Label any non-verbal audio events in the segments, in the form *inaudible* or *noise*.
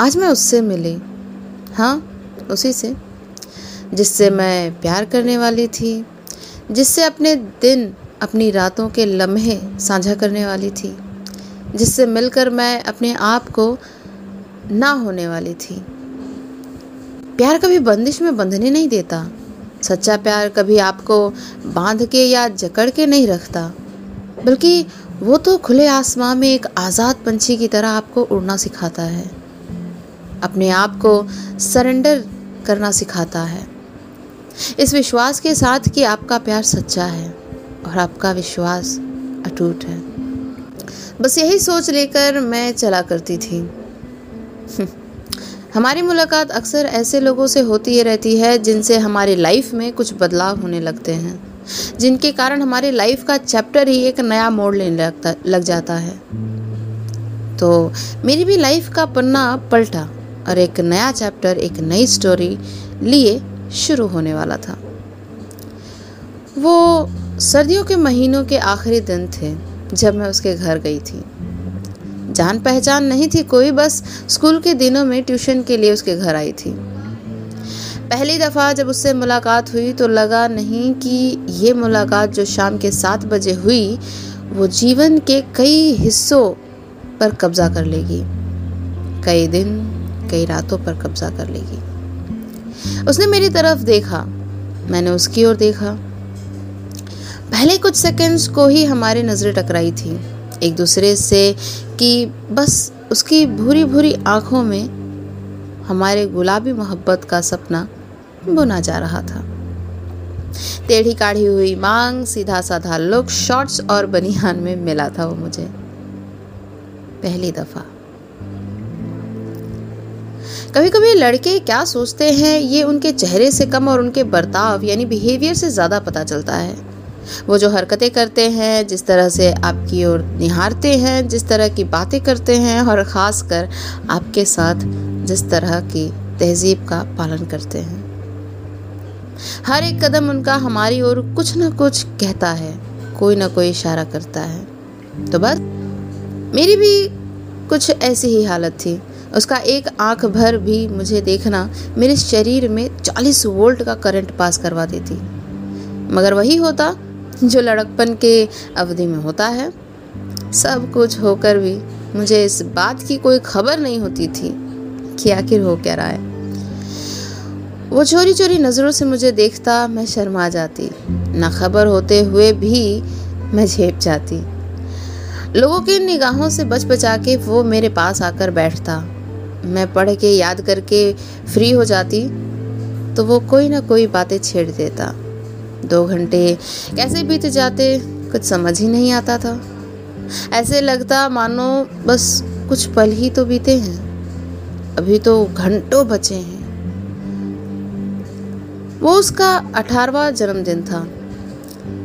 आज मैं उससे मिली। हाँ उसी से। जिससे मैं प्यार करने वाली थी। जिससे अपने दिन, अपनी रातों के लम्हे साझा करने वाली थी। जिससे मिलकर मैं अपने आप को ना होने वाली थी। प्यार कभी बंदिश में बंधने नहीं देता। सच्चा प्यार कभी आपको बाँध के या जकड़ के नहीं रखता। बल्कि वो तो खुले आसमां में एक आज़ाद पंछी की तरह आपको उड़ना सिखाता है। अपने आप को सरेंडर करना सिखाता है। इस विश्वास के साथ कि आपका प्यार सच्चा है और आपका विश्वास अटूट है। बस यही सोच लेकर मैं चला करती थी। *laughs* हमारी मुलाकात अक्सर ऐसे लोगों से होती ही रहती है जिनसे हमारी लाइफ में कुछ बदलाव होने लगते हैं, जिनके कारण हमारी लाइफ का चैप्टर ही एक नया मोड़ लेने लगता, लग जाता है। तो मेरी भी लाइफ का पन्ना पलटा। और एक नया चैप्टर, एक नई स्टोरी लिए शुरू होने वाला था। वो सर्दियों के महीनों के आखिरी दिन थे जब मैं उसके घर गई थी। जान पहचान नहीं थी कोई, बस स्कूल के दिनों में ट्यूशन के लिए उसके घर आई थी। पहली दफ़ा जब उससे मुलाकात हुई तो लगा नहीं कि ये मुलाकात जो शाम के सात बजे हुई, वो जीवन के कई हिस्सों पर कब्जा कर लेगी। कई दिन कई रातों पर कब्जा कर लेगी। उसने मेरी तरफ़ देखा। मैंने उसकी ओर देखा। पहले कुछ सेकंड्स को ही हमारी नज़रें टकराई थी। एक दूसरे से कि बस उसकी भूरी भूरी आँखों में हमारे गुलाबी मोहब्बत का सपना बुना जा रहा था। टेढ़ी काढ़ी हुई मांग सीधा साधा लुक, शॉर्ट्स और बनियान में मिला था वो मुझे। पहली दफ़ा। कभी कभी लड़के क्या सोचते हैं, ये उनके चेहरे से कम और उनके बर्ताव, यानी बिहेवियर से ज़्यादा पता चलता है। वो जो हरकतें करते हैं, जिस तरह से आपकी ओर निहारते हैं, जिस तरह की बातें करते हैं, और ख़ास कर आपके साथ जिस तरह की तहजीब का पालन करते हैं। हर एक कदम उनका हमारी ओर कुछ ना कुछ कहता है, कोई ना कोई इशारा करता है। तो बस, मेरी भी कुछ ऐसी ही हालत थी। उसका एक आँख भर भी मुझे देखना मेरे शरीर में 40 वोल्ट का करंट पास करवा देती। मगर वही होता जो लड़कपन के अवधि में होता है। सब कुछ होकर भी मुझे इस बात की कोई खबर नहीं होती थी कि आखिर हो क्या रहा है। वो चोरी चोरी नज़रों से मुझे देखता मैं शर्मा जाती। ना खबर होते हुए भी मैं झेप जाती। लोगों की निगाहों से बच बचा के वो मेरे पास आकर बैठता। मैं पढ़ के, याद करके फ्री हो जाती तो वो कोई ना कोई बातें छेड़ देता। दो घंटे कैसे बीत जाते, कुछ समझ ही नहीं आता था। ऐसे लगता, मानो बस कुछ पल ही तो बीते हैं। अभी तो घंटों बचे हैं। वो उसका अठारवा जन्मदिन था।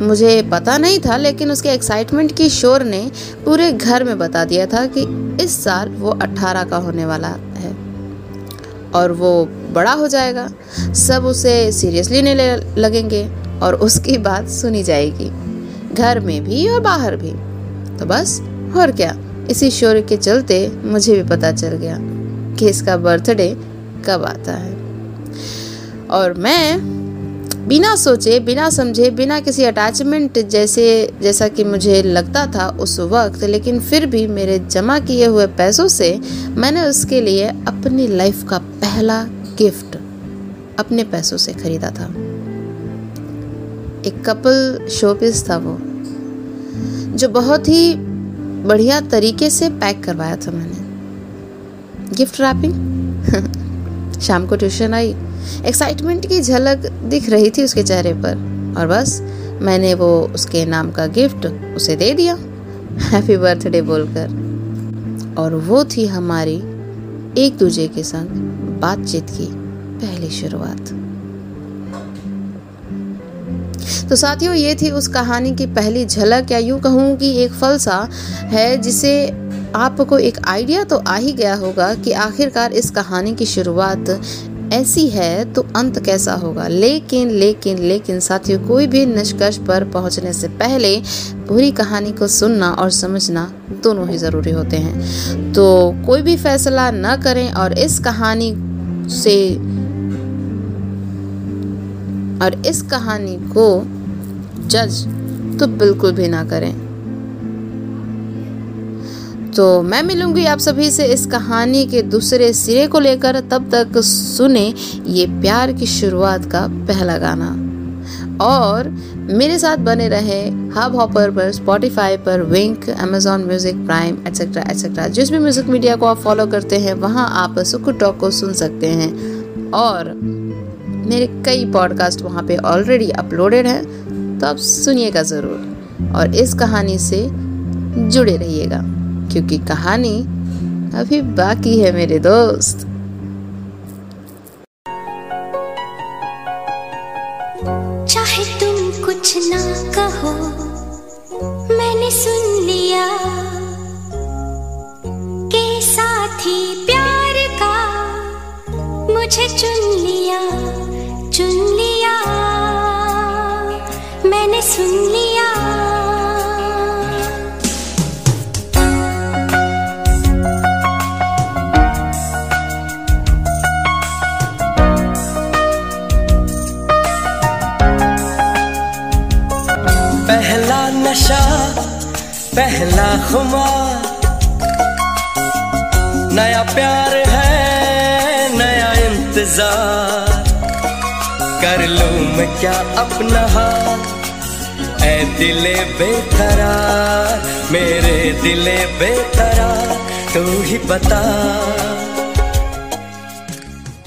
मुझे पता नहीं था, लेकिन उसके एक्साइटमेंट की शोर ने पूरे घर में बता दिया था कि इस साल वो अट्ठारह का होने वाला और वो बड़ा हो जाएगा। सब उसे सीरियसली लेने लगेंगे और उसकी बात सुनी जाएगी। घर में भी और बाहर भी। तो बस, और क्या? इसी शोर के चलते मुझे भी पता चल गया कि इसका बर्थडे कब आता है। और मैं बिना सोचे, बिना समझे, बिना किसी अटैचमेंट जैसे, जैसा कि मुझे लगता था उस वक्त, लेकिन फिर भी मेरे जमा किए हुए पैसों से मैंने उसके लिए अपनी लाइफ का पहला गिफ्ट अपने पैसों से खरीदा था। एक कपल शोपीस था वो, जो बहुत ही बढ़िया तरीके से पैक करवाया था मैंने। गिफ्ट रैपिंग *laughs* शाम को ट्यूशन आई। एक्साइटमेंट की झलक दिख रही थी उसके चेहरे पर। और बस, मैंने वो उसके नाम का गिफ्ट उसे दे दिया। हैप्पी बर्थडे बोलकर। और वो थी हमारी एक दूसरे के संग बातचीत की पहली शुरुआत। तो साथियों, ये थी उस कहानी की पहली झलक, या यूँ कहूँ कि एक फलसा है जिसे आपको एक आइडिया तो आ ही गया होगा कि आखिरकार इस कहानी की शुरुआत ऐसी है तो अंत कैसा होगा। लेकिन लेकिन लेकिन साथियों, कोई भी निष्कर्ष पर पहुँचने से पहले पूरी कहानी को सुनना और समझना दोनों ही ज़रूरी होते हैं। तो कोई भी फैसला न करें और इस कहानी से और इस कहानी को जज तो बिल्कुल भी ना करें। तो मैं मिलूँगी आप सभी से इस कहानी के दूसरे सिरे को लेकर। तब तक सुने ये प्यार की शुरुआत का पहला गाना। और मेरे साथ बने रहे हब हॉपर पर स्पॉटिफाई पर Wink Amazon music prime etcetera etcetera जिस भी म्यूज़िक मीडिया को आप फॉलो करते हैं, वहाँ आप सुकु टॉक को सुन सकते हैं। और मेरे कई पॉडकास्ट वहाँ पे ऑलरेडी अपलोडेड हैं तो आप सुनिएगा ज़रूर। और इस कहानी से जुड़े रहिएगा। क्योंकि कहानी अभी बाकी है मेरे दोस्त। चाहे तुम कुछ ना कहो, मैंने सुन लिया के साथी प्यार का मुझे चुन लिया चुन लिया। मैंने सुन लिया नशा, पहला खुमार नया प्यार है, नया इंतज़ार। कर लूँ मैं क्या अपना हाल ऐ दिले बेकरार, मेरे दिले बेकरार, तू ही बता।